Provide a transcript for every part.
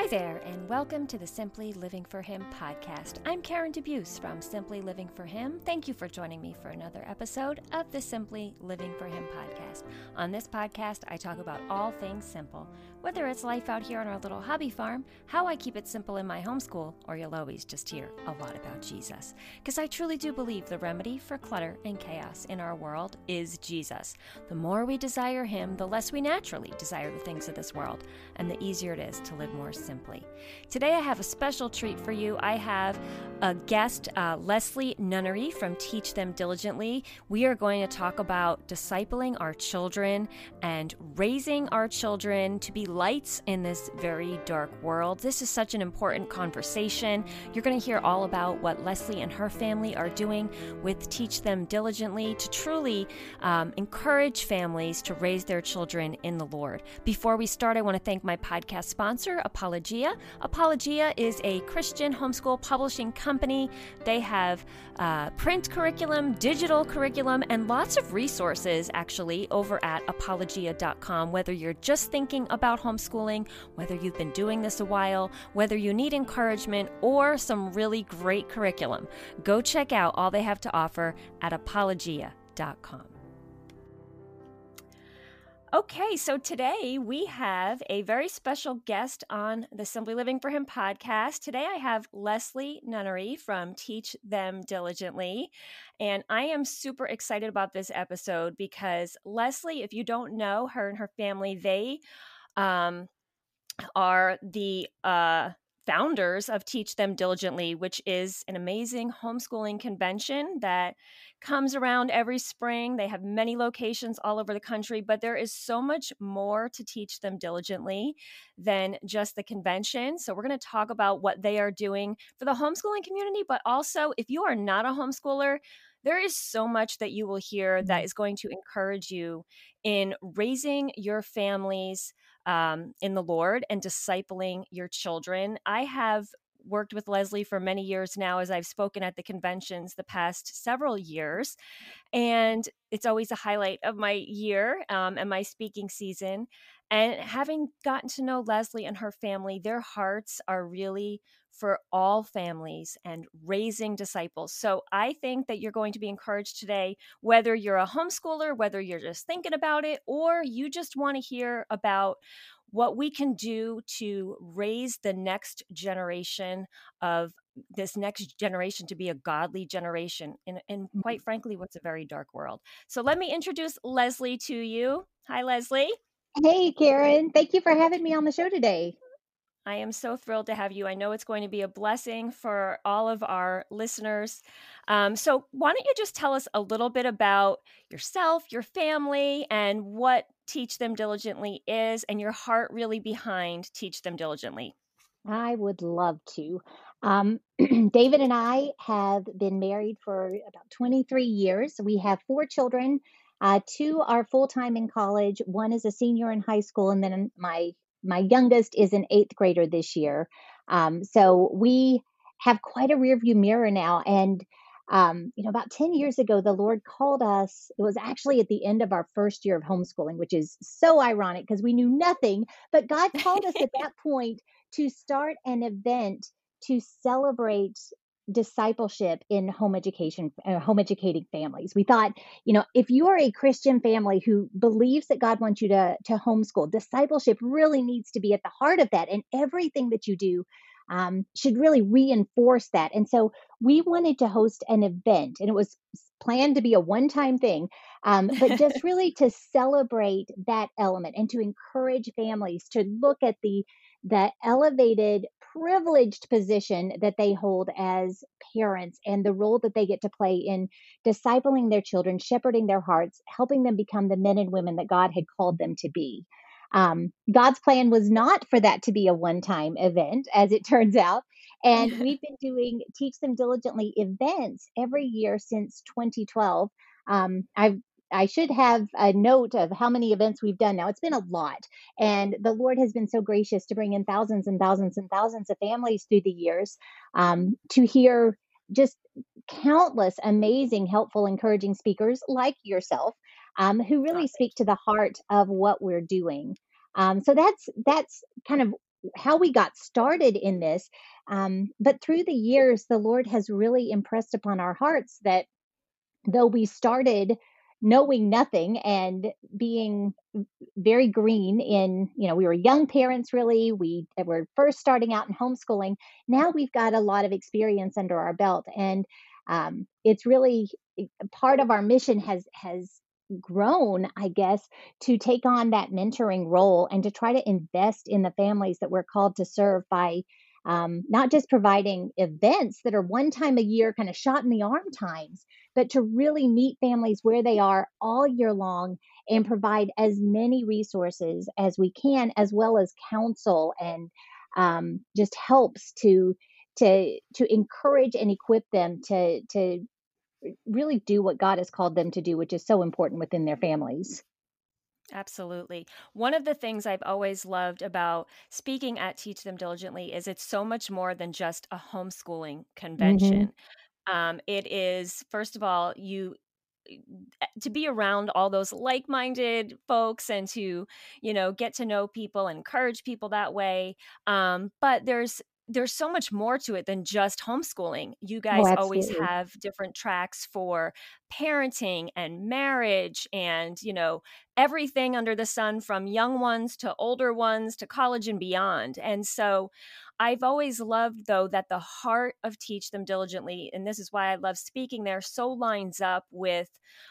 Hi there, and welcome to the Simply Living for Him podcast. I'm Karen DeBeus from Simply Living for Him. Thank you for joining me for another episode of the Simply Living for Him podcast. On this podcast, I talk about all things simple, whether it's life out here on our little hobby farm, how I keep it simple in my homeschool, or you'll always just hear a lot about Jesus. Because I truly do believe the remedy for clutter and chaos in our world is Jesus. The more we desire Him, the less we naturally desire the things of this world, and the easier it is to live more simply. Today, I have a special treat for you. I have a guest, uh, Leslie Nunnery from Teach Them Diligently. We are going to talk about discipling our children and raising our children to be lights in this very dark world. This is such an important conversation. You're going to hear all about what Leslie and her family are doing with Teach Them Diligently to truly um, encourage families to raise their children in the Lord. Before we start, I want to thank my podcast sponsor, Apologia. Apologia is a Christian homeschool publishing company. They have uh, print curriculum, digital curriculum, and lots of resources actually over at apologia.com. Whether you're just thinking about homeschooling, whether you've been doing this a while, whether you need encouragement or some really great curriculum, go check out all they have to offer at apologia.com. Okay, so today we have a very special guest on the Simply Living for Him podcast. Today I have Leslie Nunnery from Teach Them Diligently. And I am super excited about this episode because Leslie, if you don't know her and her family, they um, are the uh, founders of Teach Them Diligently, which is an amazing homeschooling convention that comes around every spring. They have many locations all over the country, but there is so much more to teach them diligently than just the convention. So, we're going to talk about what they are doing for the homeschooling community, but also if you are not a homeschooler, there is so much that you will hear that mm-hmm. going to encourage you in raising your families um, in the Lord and discipling your children. I have worked with Leslie for many years now as I've spoken at the conventions the past several years. And it's always a highlight of my year um, and my speaking season. And having gotten to know Leslie and her family, their hearts are really for all families and raising disciples. So I think that you're going to be encouraged today, whether you're a homeschooler, whether you're just thinking about it, or you just want to hear about what we can do to raise the next generation of this next generation to be a godly generation in, in mm-hmm. quite frankly what's a very dark world. So let me introduce leslie to you. Hi leslie. Hey karen. Thank you for having me on the show today I am so thrilled to have you. I know it's going to be a blessing for all of our listeners. Um, so, why don't you just tell us a little bit about yourself, your family, and what Teach Them Diligently is, and your heart really behind Teach Them Diligently? I would love to. Um, David and I have been married for about 23 years. We have four children. Uh, two are full time in college. One is a senior in high school, and then my my youngest is an eighth grader this year. Um, so we have quite a rearview mirror now. And, um, you know, about 10 years ago, the Lord called us. It was actually at the end of our first year of homeschooling, which is so ironic because we knew nothing. But God called us at that point to start an event to celebrate discipleship in home education uh, home educating families. We thought you know if you are a christian family who believes that god wants you to to homeschool discipleship really needs to be at the heart of that and everything that you do um, should really reinforce that. And so we wanted to host an event and it was planned to be a one time thing um, but just really to celebrate that element and to encourage families to look at the the elevated privileged position that they hold as parents and the role that they get to play in discipling their children, shepherding their hearts, helping them become the men and women that God had called them to be. Um, God's plan was not for that to be a one time event, as it turns out. And we've been doing Teach Them Diligently events every year since 2012. Um, I've I should have a note of how many events we've done now. It's been a lot. And the Lord has been so gracious to bring in thousands and thousands and thousands of families through the years um, to hear just countless amazing, helpful, encouraging speakers like yourself um, who really speak to the heart of what we're doing. Um, so that's that's kind of how we got started in this. Um, but through the years, the Lord has really impressed upon our hearts that though we started knowing nothing and being very green in you know we were young parents really. We were first starting out in homeschooling. Now we've got a lot of experience under our belt and um, it's really eh, part of our mission has has grown i guess to take on that mentoring role and to try to invest in the families that we're called to serve by um, not just providing events that are one time a year, kind of shot in the arm times, but to really meet families where they are all year long and provide as many resources as we can, as well as counsel and um, just helps to to to encourage and equip them to to really do what God has called them to do, which is so important within their families. Absolutely. One of the things I've always loved about speaking at Teach Them Diligently is it's so much more than just a homeschooling hmm convention. Um, it is, first of all, you to be around all those like-minded folks and to you know get to know people encourage people that way um, but there's there's so much more to it than just homeschooling. You Oh, guys always have different tracks for parenting and marriage and, you know, everything under the sun from young ones to older ones to college and beyond. And so I've always loved, though, that the heart of Teach Them Diligently, and this is why I love speaking there, so lines up with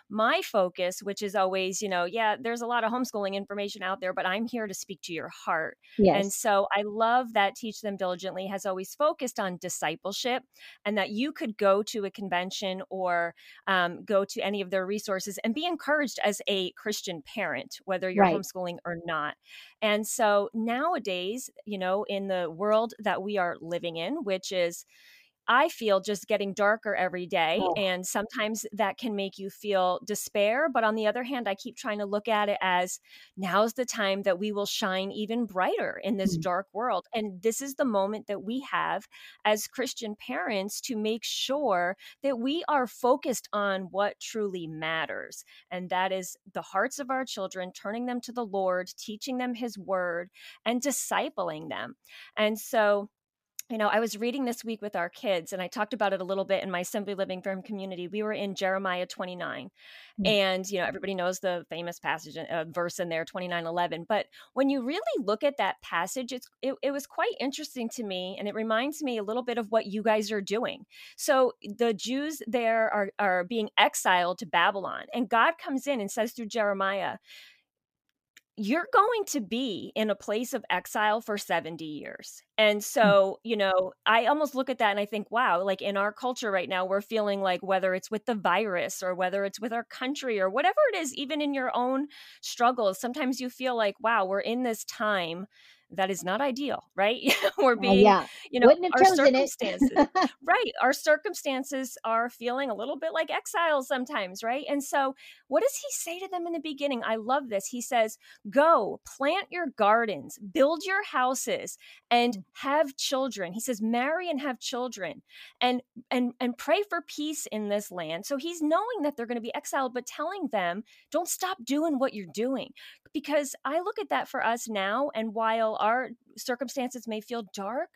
my focus, which is always, you know, yeah, there's a lot of homeschooling information out there, but I'm here to speak to your heart. yes. And so I love that Teach Them Diligently has always focused on discipleship and that you could go to a convention or um, go to any of their resources and be encouraged as a Christian parent, whether you're Right. homeschooling or not. And so nowadays, you know, in the world that we are living in, which is I feel just getting darker every day. Oh, And sometimes that can make you feel despair. But on the other hand, I keep trying to look at it as now's the time that we will shine even brighter in this mm, dark world. And this is the moment that we have as Christian parents to make sure that we are focused on what truly matters. And that is the hearts of our children, turning them to the Lord, teaching them His word, and discipling them. And so, you know, I was reading this week with our kids, and I talked about it a little bit in my Simply Living for Him community. We were in Jeremiah 29, mm, and, you know, everybody knows the famous passage, uh, verse in there, 29 11. But when you really look at that passage, it's, it, it was quite interesting to me, and it reminds me a little bit of what you guys are doing. So the Jews there are, are being exiled to Babylon, and God comes in and says through Jeremiah, you're going to be in a place of exile for 70 years. And mm. so, you know, I almost look at that and I think, wow, like in our culture right now, we're feeling like whether it's with the virus or whether it's with our country or whatever it is, even in your own struggles, sometimes you feel like, wow, we're in this time that is not ideal, right? we're Uh, being, yeah. you know, our circumstances Right. Our circumstances are feeling a little bit like exile sometimes, right? And so, what does he say to them in the beginning? I love this. He says, Go, plant your gardens, build your houses, and Mm, have children. He says, Marry and have children, and and and pray for peace in this land. So he's knowing that they're going to be exiled, but telling them, don't stop doing what you're doing. Because I look at that for us now, and while our circumstances may feel dark,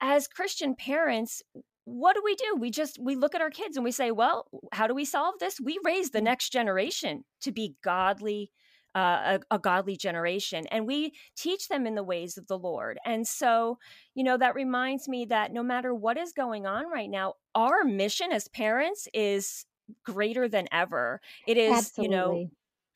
as Christian parents, what do we do? We just we look at our kids and we say, "Well, how do we solve this? We raise the mm. next generation to be godly uh, a, a godly generation and we teach them in the ways of the Lord. And so, you know, that reminds me that no matter what is going on right now, our mission as parents is greater than ever. It is, you know, Absolutely.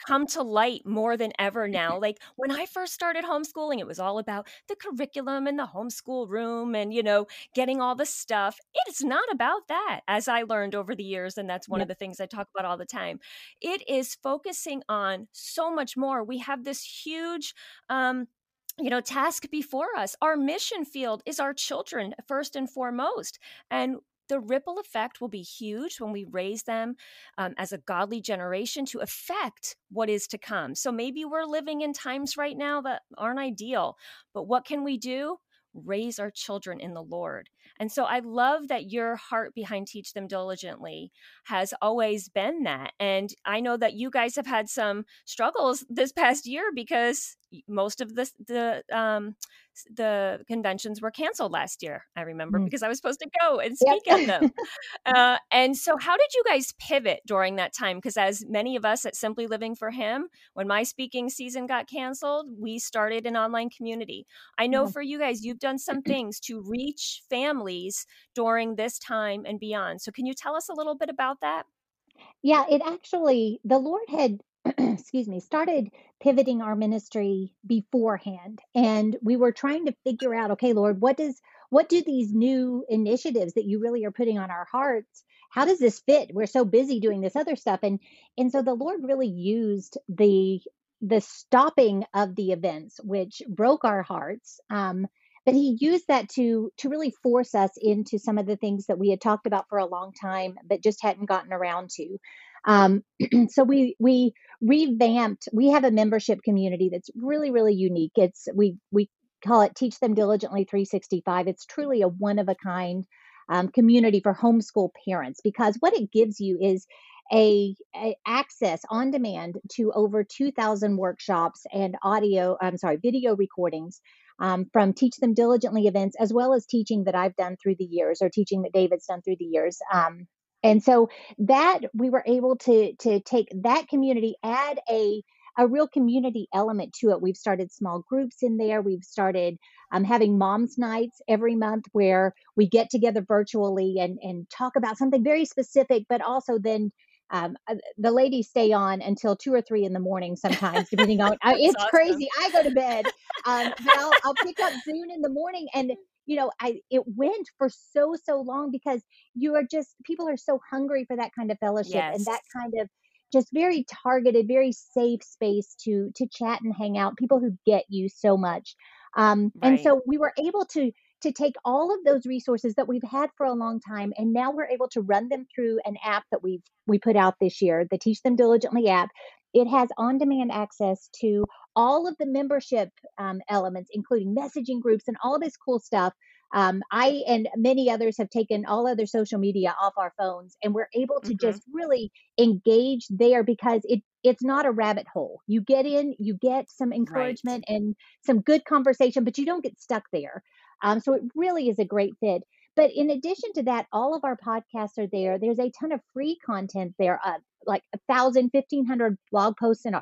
Come to light more than ever now. Like when I first started homeschooling, it was all about the curriculum and the homeschool room and, you know, getting all the stuff. It's not about that, as I learned over the years. And that's one of the things I talk about all the time. It is focusing on so much more. We have this huge, um, you know task before us our mission field is our children first and foremost and the ripple effect will be huge when we raise them um, as a godly generation to affect what is to come. So maybe we're living in times right now that aren't ideal, but what can we do? Raise our children in the Lord. And so I love that your heart behind Teach Them Diligently has always been that. And I know that you guys have had some struggles this past year because most of the the um, the conventions were canceled last year. I remember mm. because I was supposed to go and speak yep. at them. uh, and so, how did you guys pivot during that time? Because as many of us at Simply Living for Him, when my speaking season got canceled, we started an online community. I know for you guys, you've done some things to reach families during this time and beyond. So, can you tell us a little bit about that? Yeah, it actually, the Lord had excuse me, started pivoting our ministry beforehand. And we were trying to figure out, okay, Lord, what does what do these new initiatives that you really are putting on our hearts, how does this fit? We're so busy doing this other stuff. And and so the Lord really used the the stopping of the events, which broke our hearts. Um, but he used that to to really force us into some of the things that we had talked about for a long time but just hadn't gotten around to um, so we we revamped. We have a membership community that's really really unique. It's we we call it Teach Them Diligently 365. It's truly a one of a kind um, community for homeschool parents because what it gives you is a, a, access on demand to over 2000 workshops and audio i'm sorry video recordings um, from teach them diligently events as well as teaching that i've done through the years or teaching that david's done through the years um, and so that we were able to to take that community add a a real community element to it. We've started small groups in there. We've started um, having moms nights every month where we get together virtually and and talk about something very specific, but also then um, uh, the ladies stay on until two or three in the morning sometimes, depending on. It's awesome. crazy. I go to bed, um, but I'll, I'll pick up Zoom in the morning, and you know, I it went for so so long because you are just people are so hungry for that kind of fellowship yes. and that kind of just very targeted, very safe space to to chat and hang out. People who get you so much, um, right. and so we were able to to take all of those resources that we've had for a long time and now we're able to run them through an app that we've we put out this year the teach them diligently app it has on demand access to all of the membership um, elements including messaging groups and all this cool stuff um, I and many others have taken all other social media off our phones, and we're able to mm-hmm. just really engage there because it it's not a rabbit hole. You get in, you get some encouragement right. and some good conversation, but you don't get stuck there. Um, so it really is a great fit. But in addition to that, all of our podcasts are there. There's a ton of free content there, uh, like a thousand, fifteen hundred blog posts and uh,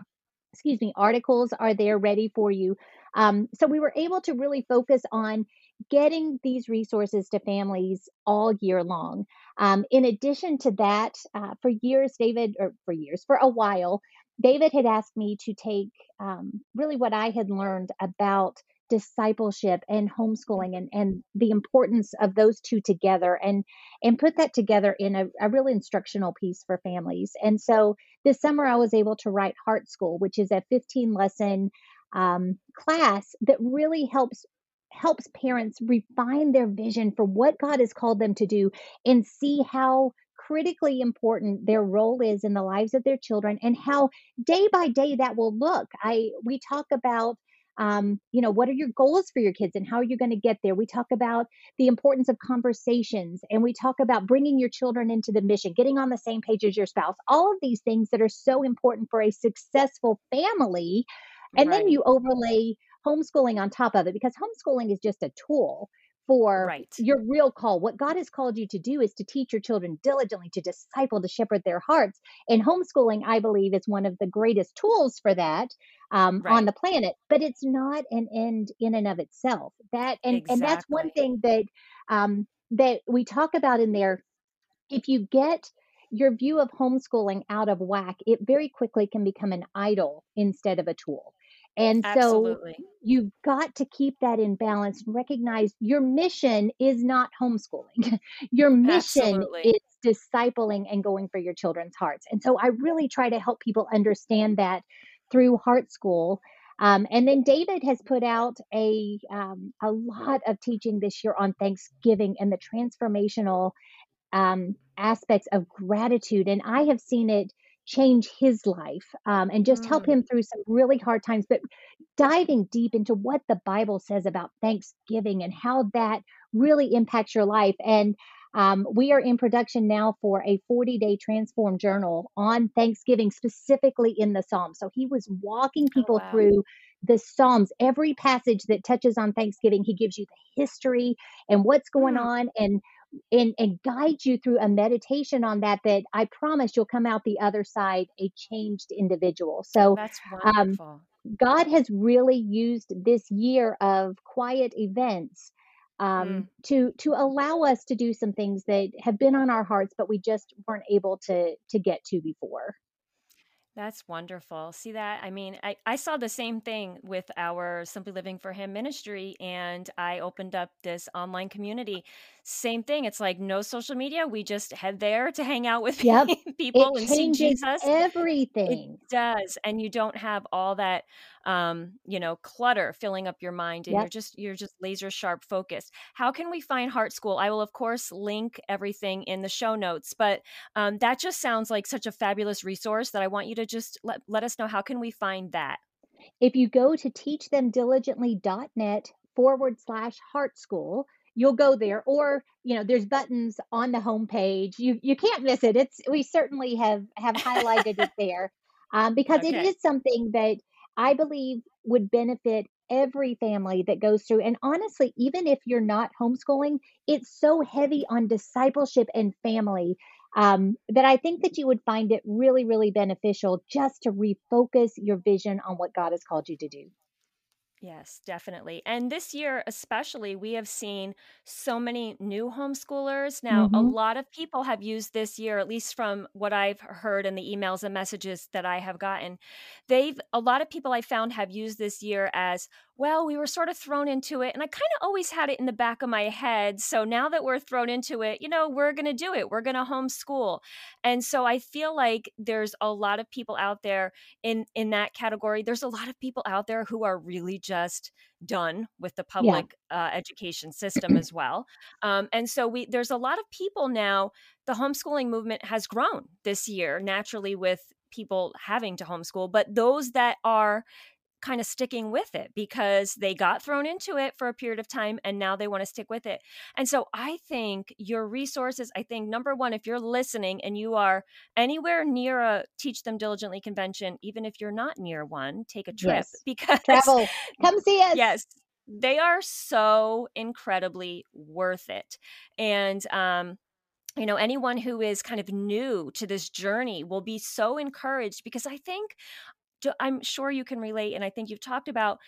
excuse me, articles are there ready for you. Um, so we were able to really focus on getting these resources to families all year long. Um, in addition to that, uh, for years, David, or for years, for a while, David had asked me to take um, really what I had learned about discipleship and homeschooling and, and the importance of those two together and and put that together in a, a real instructional piece for families. And so this summer i was able to write heart school which is a 15 lesson um, class that really helps helps parents refine their vision for what god has called them to do and see how critically important their role is in the lives of their children and how day by day that will look. I we talk about um, you know, what are your goals for your kids and how are you going to get there? We talk about the importance of conversations and we talk about bringing your children into the mission, getting on the same page as your spouse, all of these things that are so important for a successful family. And right. then you overlay homeschooling on top of it because homeschooling is just a tool for right. your real call. What God has called you to do is to teach your children diligently, to disciple, to shepherd their hearts. And homeschooling, I believe, is one of the greatest tools for that um, right. on the planet. But it's not an end in and of itself. That and exactly. and that's one thing that um, that we talk about in there. If you get your view of homeschooling out of whack, it very quickly can become an idol instead of a tool. And Absolutely. so you've got to keep that in balance and recognize your mission is not homeschooling. your mission Absolutely. is discipling and going for your children's hearts. And so I really try to help people understand that through Heart School. Um, and then David has put out a um, a lot of teaching this year on Thanksgiving and the transformational um, aspects of gratitude. And I have seen it change his life um, and just mm. help him through some really hard times. But diving deep into what the Bible says about Thanksgiving and how that really impacts your life. And um, we are in production now for a 40 day transform journal on Thanksgiving, specifically in the Psalms. So he was walking oh, people oh, wow. through the Psalms, every passage that touches on Thanksgiving, he gives you the history and what's going mm. on and and and guide you through a meditation on that that I promise you'll come out the other side a changed individual. So that's um, wonderful. Um, God has really used this year of quiet events um, mm. to to allow us to do some things that have been on our hearts, but we just weren't able to to get to before. That's wonderful. See that? I mean, I, I saw the same thing with our Simply Living for Him ministry, and I opened up this online community. Same thing. It's like no social media. We just head there to hang out with yep. people it and see Jesus. Everything. It does. And you don't have all that um, you know, clutter filling up your mind and yep. you're just you're just laser sharp focused. How can we find Heart School? I will of course link everything in the show notes, but um, that just sounds like such a fabulous resource that I want you to just let, let us know how can we find that? If you go to teachthemdiligently.net forward slash heart school, you'll go there or you know there's buttons on the homepage you you can't miss it it's we certainly have have highlighted it there um, because okay. it is something that I believe would benefit every family that goes through. And honestly, even if you're not homeschooling, it's so heavy on discipleship and family um, that I think that you would find it really, really beneficial just to refocus your vision on what God has called you to do. Yes, definitely. And this year, especially, we have seen so many new homeschoolers. Now, a mm-hmm. lot of people have used this year, at least from what I've heard in the emails and messages that I have gotten. They've, a lot of people I found have used this year as well, we were sort of thrown into it. And I kind of always had it in the back of my head. So now that we're thrown into it, you know, we're going to do it. We're going to homeschool. And so I feel like there's a lot of people out there in in that category. There's a lot of people out there who are really just done with the public yeah. uh, education system as well. Um, and so we there's a lot of people now. The homeschooling movement has grown this year naturally with people having to homeschool, but those that are kind of sticking with it because they got thrown into it for a period of time and now they want to stick with it. And so I think your resources, I think number one, if you're listening and you are anywhere near a Teach Them Diligently convention, even if you're not near one, take a trip yes. because travel, come see us. Yes. They are so incredibly worth it. And, um, you know anyone who is kind of new to this journey will be so encouraged because i think I'm sure you can relate. And I think you've talked about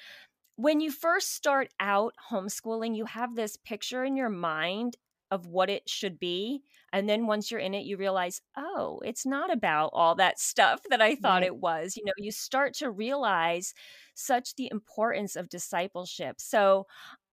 when you first start out homeschooling, you have this picture in your mind of what it should be. And then once you're in it, you realize, oh, it's not about all that stuff that I thought right. it was. You know, you start to realize such the importance of discipleship. So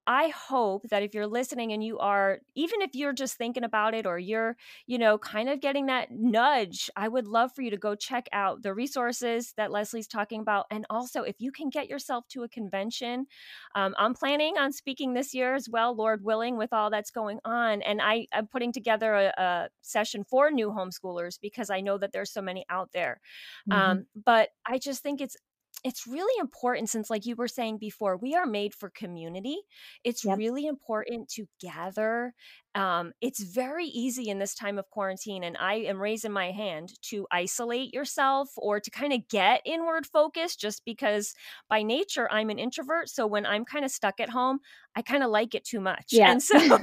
I hope that if you're listening and you are, even if you're just thinking about it or you're, you know, kind of getting that nudge, I would love for you to go check out the resources that Leslie's talking about. And also, if you can get yourself to a convention, um, I'm planning on speaking this year as well, Lord willing, with all that's going on. And I, I'm putting together a, a session for new homeschoolers because I know that there's so many out there. Mm-hmm. Um, but I just think it's it's really important since like you were saying before we are made for community it's yep. really important to gather um, it's very easy in this time of quarantine and i am raising my hand to isolate yourself or to kind of get inward focus just because by nature i'm an introvert so when i'm kind of stuck at home i kind of like it too much yeah. and so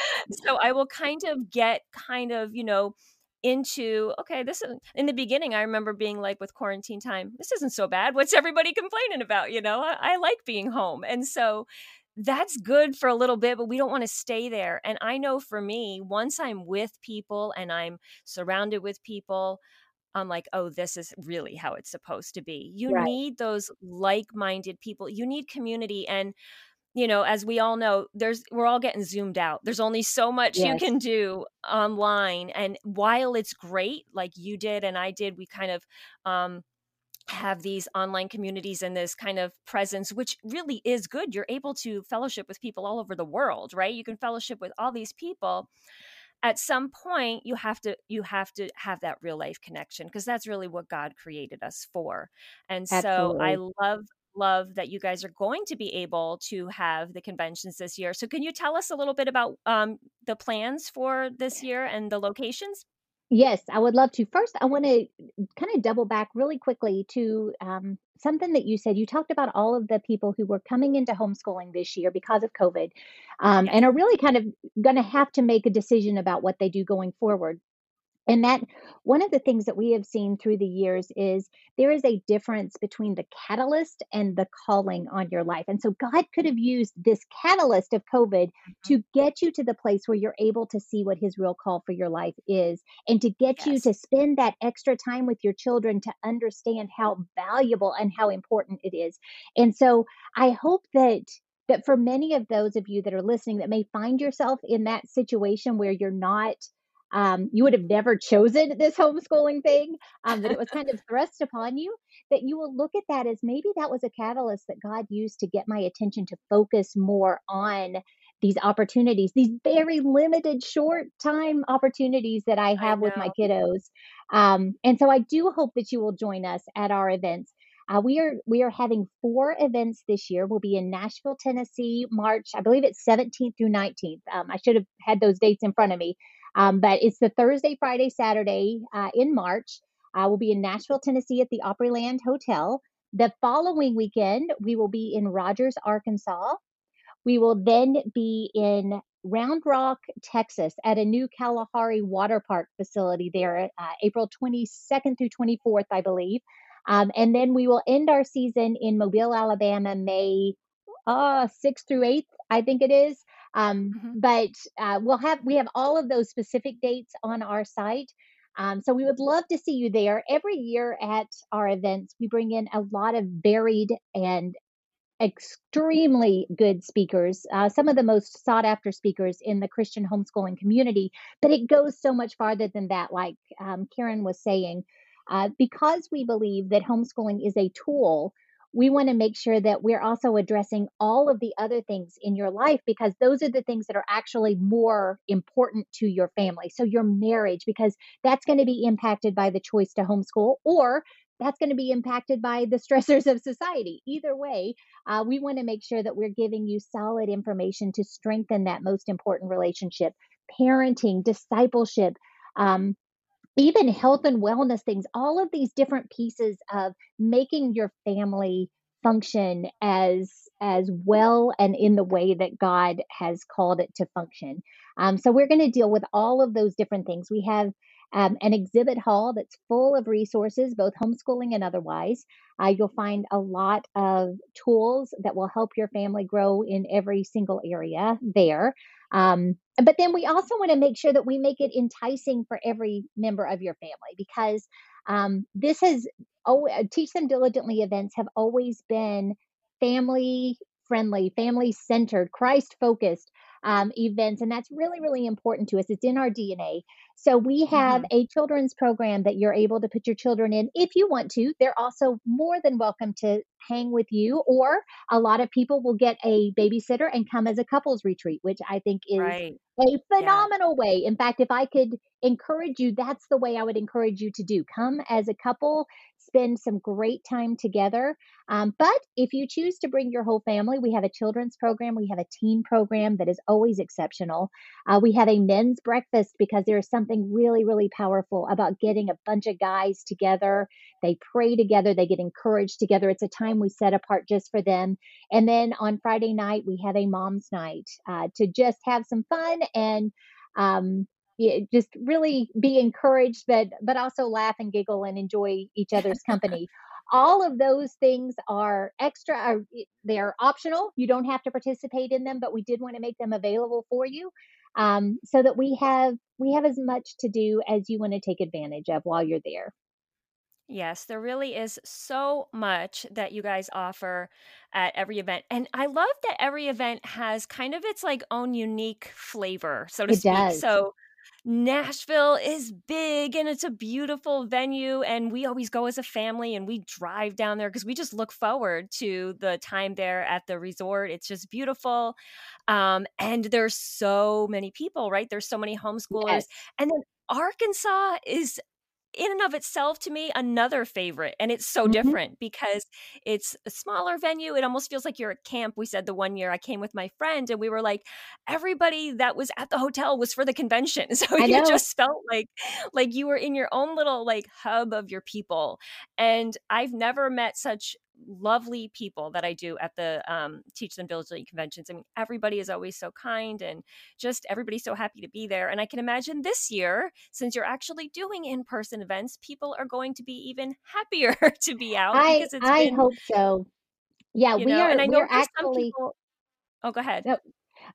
so i will kind of get kind of you know into okay this is in the beginning i remember being like with quarantine time this isn't so bad what's everybody complaining about you know I, I, like being home and so that's good for a little bit but we don't want to stay there and i know for me once i'm with people and i'm surrounded with people I'm like, oh, this is really how it's supposed to be. You right. need those like minded people. You need community. And you know as we all know there's we're all getting zoomed out. There's only so much yes. you can do online and while it's great like you did and i did we kind of um have these online communities and this kind of presence which really is good. You're able to fellowship with people all over the world right? You can fellowship with all these people. At some point you have to you have to have that real life connection because that's really what god created us for. And Absolutely. so i love love that you guys are going to be able to have the conventions this year. So, can you tell us a little bit about um, the plans for this year and the locations? Yes, I would love to. First, I want to kind of double back really quickly to um, something that you said. You talked about all of the people who were coming into homeschooling this year because of COVID um, and are really kind of going to have to make a decision about what they do going forward. And that one of the things that we have seen through the years is there is a difference between the catalyst and the calling on your life. And so God could have used this catalyst of COVID Mhm. to get you to the place where you're able to see what his real call for your life is and to get you to spend that extra time with your children to understand how valuable and how important it is. And so I hope that that for many of those of you that are listening that may find yourself in that situation where you're not um, you would have never chosen this homeschooling thing, um, but it was kind of thrust upon you, that you will look at that as maybe that was a catalyst that God used to get my attention to focus more on these opportunities, these very limited short time opportunities that I I have with my kiddos. Um, and so I do hope that you will join us at our events. Uh, we are we are having four events this year. We'll be in Nashville, Tennessee, March. I believe it's 17th through 19th. Um, I should have had those dates in front of me, um, but it's the Thursday, Friday, Saturday uh, in March. Uh, we'll be in Nashville, Tennessee at the Opryland Hotel. The following weekend, we will be in Rogers, Arkansas. We will then be in Round Rock, Texas at a new Kalahari water park facility there, uh, April 22nd through 24th, I believe. Um, and then we will end our season in Mobile, Alabama, May uh, 6th through 8th, I think it is. Um, Mhm. but uh, we'll have we have all of those specific dates on our site. Um, so we would love to see you there. Every year at our events, we bring in a lot of varied and extremely good speakers, uh, some of the most sought after speakers in the Christian homeschooling community. But it goes so much farther than that, like um, Karen was saying. Uh, because we believe that homeschooling is a tool, we want to make sure that we're also addressing all of the other things in your life because those are the things that are actually more important to your family. So, your marriage, because that's going to be impacted by the choice to homeschool, or that's going to be impacted by the stressors of society. Either way, uh, we want to make sure that we're giving you solid information to strengthen that most important relationship parenting, discipleship. Um, even health and wellness things, all of these different pieces of making your family function as as well and in the way that God has called it to function. Um, so we're going to deal with all of those different things. We have um, an exhibit hall that's full of resources, both homeschooling and otherwise. Uh, you'll find a lot of tools that will help your family grow in every single area there. Um, but then we also want to make sure that we make it enticing for every member of your family because um, this has oh teach them diligently events have always been family friendly family centered christ focused um, events and that's really really important to us. It's in our dna so we have Mhm. a children's program that you're able to put your children in if you want to they're also more than welcome to hang with you or a lot of people will get a babysitter and come as a couples retreat which i think is Right. a Yeah. phenomenal way. In fact, if I could encourage you, that's the way I would encourage you to do. Come as a couple, spend some great time together. Um, but if you choose to bring your whole family, we have a children's program, we have a teen program that is always exceptional. Uh, we have a men's breakfast because there is something really, really powerful about getting a bunch of guys together. They pray together, they get encouraged together. It's a time we set apart just for them. And then on Friday night, we have a mom's night uh, to just have some fun and um, just really be encouraged, but but also laugh and giggle and enjoy each other's company. All of those things are extra. Are, they're optional. You don't have to participate in them, but we did want to make them available for you, um, so that we have we have as much to do as you want to take advantage of while you're there. Yes, there really is so much that you guys offer at every event. And I love that every event has kind of its like own unique flavor, so to It speak. does. So Nashville is big and it's a beautiful venue and we always go as a family and we drive down there because we just look forward to the time there at the resort. It's just beautiful. Um, and there's so many people, right? There's so many homeschoolers. Yes. And then Arkansas is in and of itself to me another favorite and it's so hmm different because it's a smaller venue it almost feels like you're at camp we said the one year i came with my friend and we were like everybody that was at the hotel was for the convention so I you know. just felt like like you were in your own little like hub of your people and i've never met such lovely people that I do at the um, Teach Them Diligently conventions. I mean, everybody is always so kind and just everybody's so happy to be there. And I can imagine this year, since you're actually doing in person events, people are going to be even happier to be out. I, I been, hope so. Yeah, we know, are. And I know we're actually. People, oh, go ahead. No,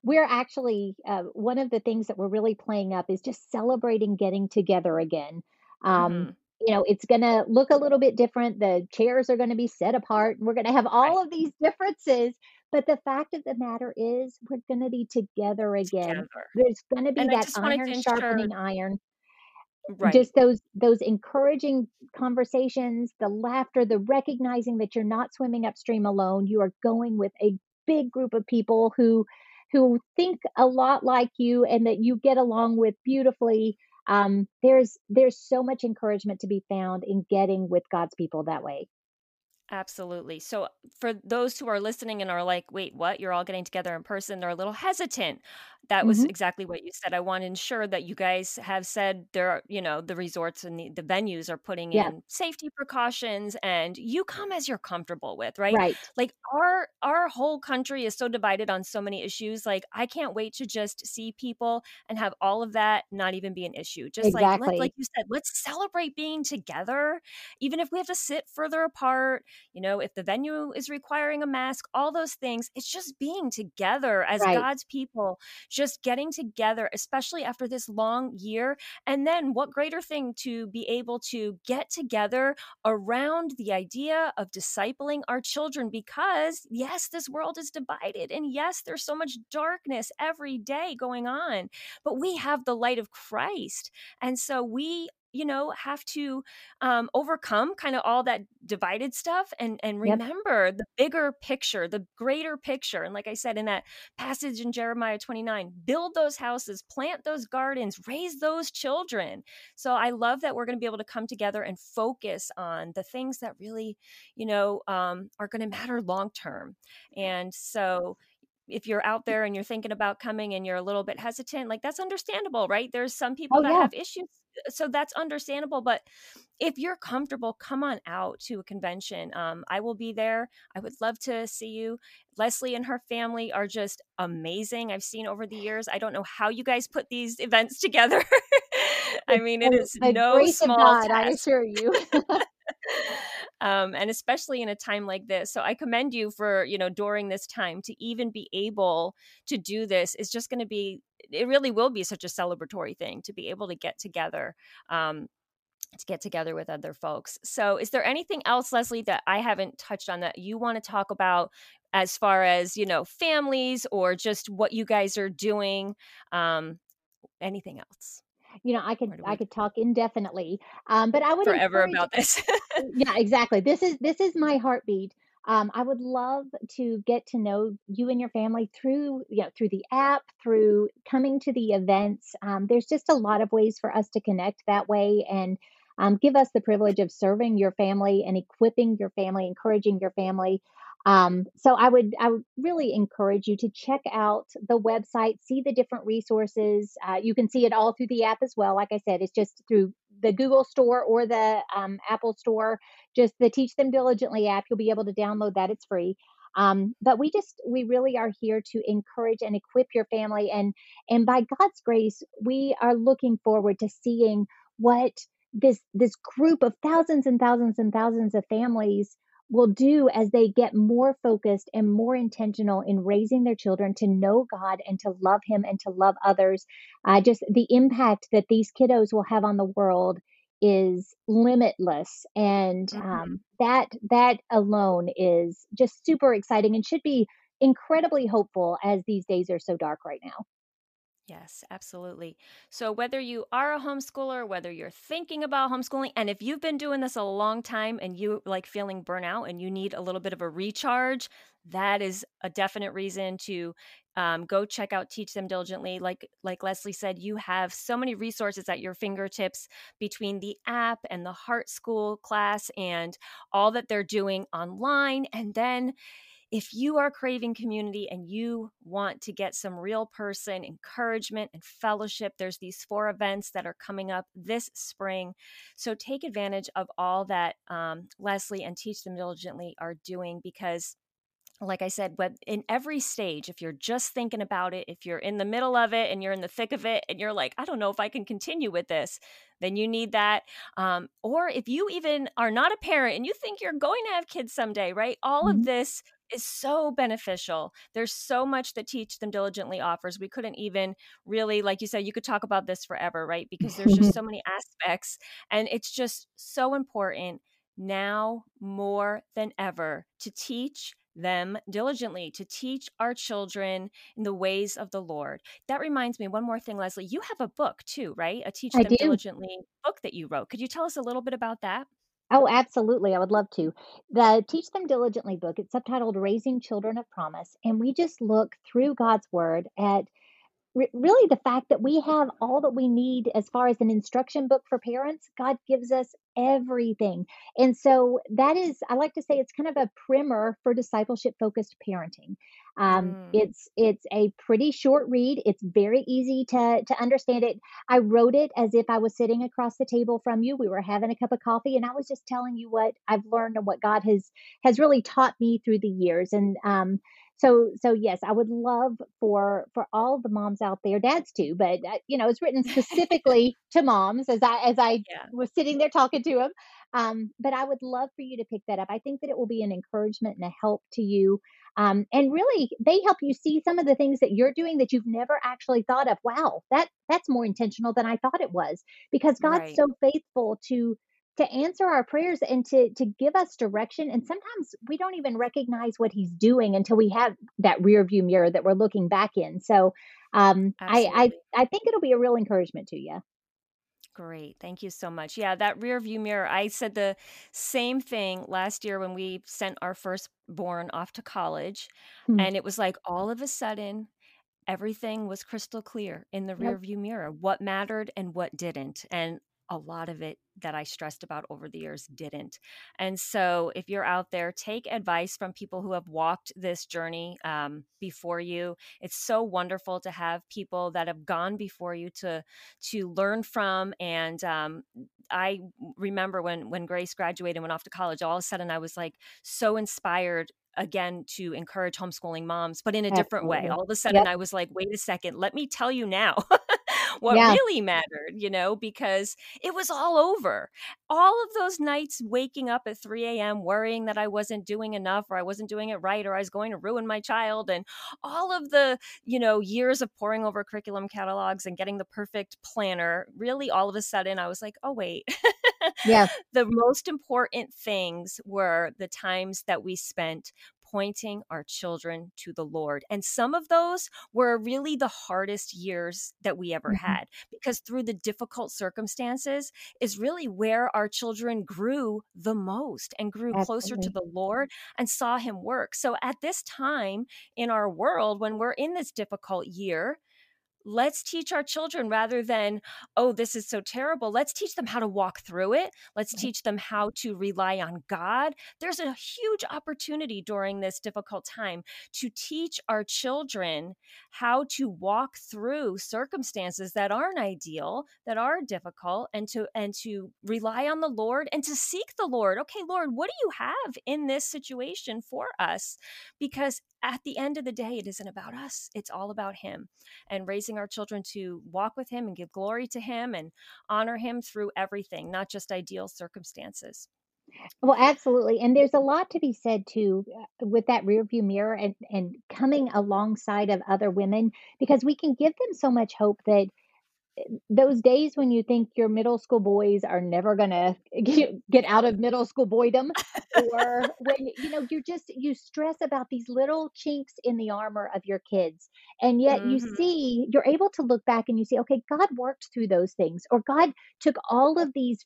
we're actually uh, one of the things that we're really playing up is just celebrating getting together again. Um, mm-hmm. You know, it's going to look a little bit different. The chairs are going to be set apart. We're going to have all right. of these differences. But the fact of the matter is, we're going to be together again. Together. There's going to be and that iron sharpening iron. Right. Just those those encouraging conversations, the laughter, the recognizing that you're not swimming upstream alone. You are going with a big group of people who who think a lot like you and that you get along with beautifully um, there's there's so much encouragement to be found in getting with god's people that way Absolutely. So, for those who are listening and are like, wait, what? You're all getting together in person, they're a little hesitant that was mm-hmm. exactly what you said. I want to ensure that you guys have said there are, you know, the resorts and the, the venues are putting yeah. in safety precautions and you come as you're comfortable with, right? Right. Like our our whole country is so divided on so many issues. Like I can't wait to just see people and have all of that not even be an issue. Just exactly. like like you said, let's celebrate being together, even if we have to sit further apart, you know, if the venue is requiring a mask, all those things, it's just being together as right. God's people just getting together, especially after this long year. And then, what greater thing to be able to get together around the idea of discipling our children? Because, yes, this world is divided. And yes, there's so much darkness every day going on, but we have the light of Christ. And so we you know have to um, overcome kind of all that divided stuff and and remember yep. the bigger picture the greater picture and like i said in that passage in jeremiah 29 build those houses plant those gardens raise those children so i love that we're going to be able to come together and focus on the things that really you know um, are going to matter long term and so if you're out there and you're thinking about coming and you're a little bit hesitant, like that's understandable, right? There's some people oh, that yeah. have issues, uh, so that's understandable. But if you're comfortable, come on out to a convention. Um, I will be there. I would love to see you. Leslie and her family are just amazing. I've seen over the years. I don't know how you guys put these events together. I mean, it is no small God, task. I assure you. um, and especially in a time like this. So I commend you for you know during this time to even be able to do this is just going to be it really will be such a celebratory thing to be able to get together. Um, to get together with other folks. So, is there anything else, Leslie, that I haven't touched on that you want to talk about as far as, you know, families or just what you guys are doing? Um, anything else? You know, I could I could talk indefinitely, um, but I would forever about this. yeah, exactly. This is this is my heartbeat. Um, I would love to get to know you and your family through you know through the app, through coming to the events. Um, there's just a lot of ways for us to connect that way and um, give us the privilege of serving your family and equipping your family, encouraging your family. Um, so I would I would really encourage you to check out the website, see the different resources. Uh, you can see it all through the app as well. Like I said, it's just through the Google Store or the um, Apple Store. Just the Teach Them Diligently app. You'll be able to download that. It's free. Um, but we just we really are here to encourage and equip your family and and by god's grace we are looking forward to seeing what this this group of thousands and thousands and thousands of families will do as they get more focused and more intentional in raising their children to know God and to love Him and to love others. Uh, just the impact that these kiddos will have on the world is limitless and mm-hmm. um, that that alone is just super exciting and should be incredibly hopeful as these days are so dark right now Yes, absolutely. So, whether you are a homeschooler, whether you're thinking about homeschooling, and if you've been doing this a long time and you like feeling burnout and you need a little bit of a recharge, that is a definite reason to um, go check out Teach Them Diligently. Like like Leslie said, you have so many resources at your fingertips between the app and the Heart School class and all that they're doing online, and then if you are craving community and you want to get some real person encouragement and fellowship, there's these four events that are coming up this spring. So take advantage of all that um, Leslie and Teach Them Diligently are doing because like I said, in every stage, if you're just thinking about it, if you're in the middle of it and you're in the thick of it and you're like, I don't know if I can continue with this, then you need that. Um, or if you even are not a parent and you think you're going to have kids someday, right? All mm-hmm. of this is so beneficial. There's so much that Teach Them Diligently offers. We couldn't even really, like you said, you could talk about this forever, right? Because there's just so many aspects and it's just so important now more than ever to teach them diligently to teach our children in the ways of the Lord. That reminds me, one more thing, Leslie. You have a book too, right? A Teach I Them do. Diligently book that you wrote. Could you tell us a little bit about that? Oh, absolutely. I would love to. The Teach Them Diligently book, it's subtitled Raising Children of Promise. And we just look through God's Word at re- really the fact that we have all that we need as far as an instruction book for parents. God gives us everything. And so that is, I like to say, it's kind of a primer for discipleship focused parenting. Um, mm. It's it's a pretty short read. It's very easy to to understand it. I wrote it as if I was sitting across the table from you. We were having a cup of coffee, and I was just telling you what I've learned and what God has has really taught me through the years. And um, so so yes i would love for for all the moms out there dads too but uh, you know it's written specifically to moms as i as i yeah. was sitting there talking to them um, but i would love for you to pick that up i think that it will be an encouragement and a help to you um, and really they help you see some of the things that you're doing that you've never actually thought of wow that that's more intentional than i thought it was because god's right. so faithful to to answer our prayers and to to give us direction and sometimes we don't even recognize what he's doing until we have that rear view mirror that we're looking back in so um, I, I i think it'll be a real encouragement to you Great. Thank you so much. Yeah, that rear view mirror. I said the same thing last year when we sent our firstborn off to college. Hmm. And it was like all of a sudden, everything was crystal clear in the rear yep. view mirror what mattered and what didn't. And a lot of it that I stressed about over the years didn't. And so, if you're out there, take advice from people who have walked this journey um, before you. It's so wonderful to have people that have gone before you to to learn from. And um, I remember when when Grace graduated and went off to college, all of a sudden I was like so inspired again to encourage homeschooling moms, but in a different way. All of a sudden, yep. I was like, wait a second, let me tell you now what yeah. really mattered, you know, because it was all over. All of those nights waking up at 3 a.m., worrying that I wasn't doing enough or I wasn't doing it right or I was going to ruin my child, and all of the, you know, years of poring over curriculum catalogs and getting the perfect planner, really all of a sudden I was like, oh, wait. yeah. The most important things were the times that we spent pointing our children to the Lord. And some of those were really the hardest years that we ever mm-hmm. had because through the difficult circumstances is really where our children grew the most and grew Absolutely. closer to the Lord and saw Him work. So at this time in our world, when we're in this difficult year, let's teach our children rather than, oh, this is so terrible. Let's teach them how to walk through it. Let's teach them how to rely on God. There's a huge opportunity during this difficult time to teach our children how to walk through circumstances that aren't ideal, that are difficult, and to and to rely on the Lord and to seek the Lord. Okay, Lord, what do you have in this situation for us? Because at the end of the day, it isn't about us. It's all about Him and raising our children to walk with Him and give glory to Him and honor Him through everything, not just ideal circumstances. Well, absolutely. And there's a lot to be said too uh, with that rear view mirror and, and coming alongside of other women because we can give them so much hope that those days when you think your middle school boys are never going to get out of middle school boydom or when you know you're just you stress about these little chinks in the armor of your kids and yet mm-hmm. you see you're able to look back and you see okay god worked through those things or god took all of these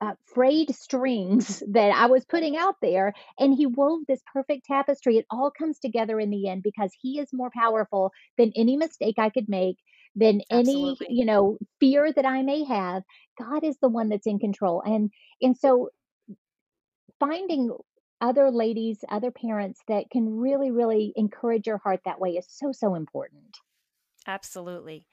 uh, frayed strings that I was putting out there, and he wove this perfect tapestry. It all comes together in the end because he is more powerful than any mistake I could make than any Absolutely. you know fear that i may have god is the one that's in control and and so finding other ladies, other parents that can really, really encourage your heart that way is so, so important. Absolutely.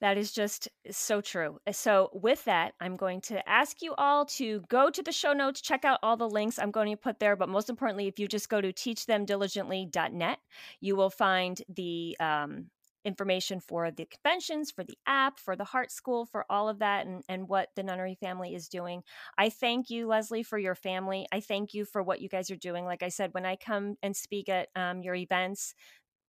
That is just so true. Uh, so, with that, I'm going to ask you all to go to the show notes, check out all the links I'm going to put there. But most importantly, if you just go to teachthemdiligently.net, you will find the um, information for the conventions, for the app, for the Heart School, for all of that, and, and what the Nunnery family is doing. I thank you, Leslie, for your family. I thank you for what you guys are doing. Like I said, when I come and speak at um, your events,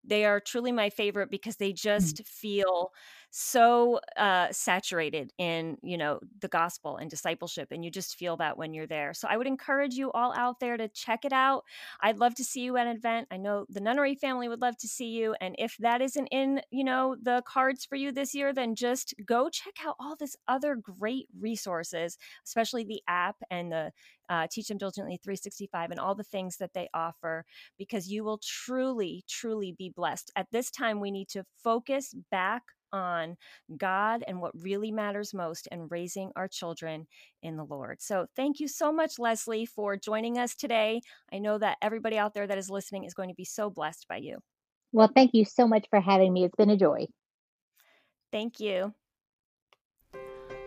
they are truly my favorite because they mm. just feel so uh, saturated in you know the gospel and discipleship and you just feel that when you're there. So i would encourage you all out there to check it out. I'd love to see you at an event. I know the nunnery family would love to see you and if that isn't in you know the cards for you this year then just go check out all this other great resources especially the app and the uh, teach them diligently 365 and all the things that they offer because you will truly truly be blessed at this time we need to focus back on God and what really matters most and raising our children in the Lord. So, thank you so much, Leslie, for joining us today. I know that everybody out there that is listening is going to be so blessed by you. Well, thank you so much for having me. It's been a joy. Thank you.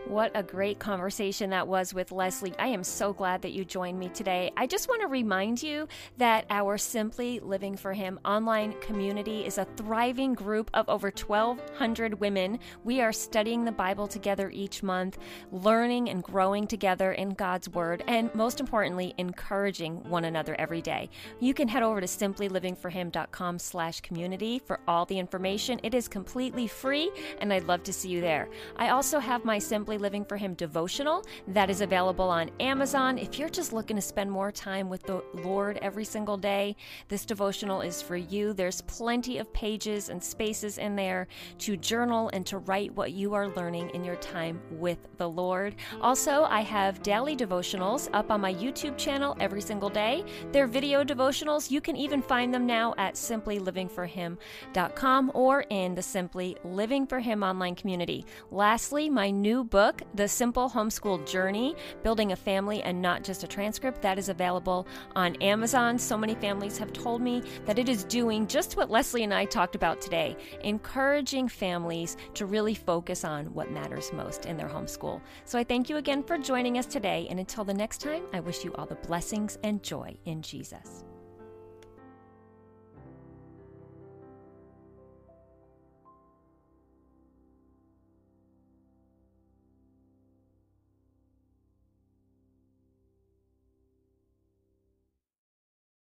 What a great conversation that was with Leslie. I am so glad that you joined me today. I just want to remind you that our Simply Living for Him online community is a thriving group of over 1,200 women. We are studying the Bible together each month, learning and growing together in God's Word, and most importantly, encouraging one another every day. You can head over to simplylivingforhim.com slash community for all the information. It is completely free, and I'd love to see you there. I also have my Simply Living for Him devotional that is available on Amazon. If you're just looking to spend more time with the Lord every single day, this devotional is for you. There's plenty of pages and spaces in there to journal and to write what you are learning in your time with the Lord. Also, I have daily devotionals up on my YouTube channel every single day. They're video devotionals. You can even find them now at simplylivingforhim.com or in the Simply Living for Him online community. Lastly, my new book book, The Simple Homeschool Journey Building a Family and Not Just a Transcript, that is available on Amazon. So many families have told me that it is doing just what Leslie and I talked about today, encouraging families to really focus on what matters most in their homeschool. So I thank you again for joining us today. And until the next time, I wish you all the blessings and joy in Jesus.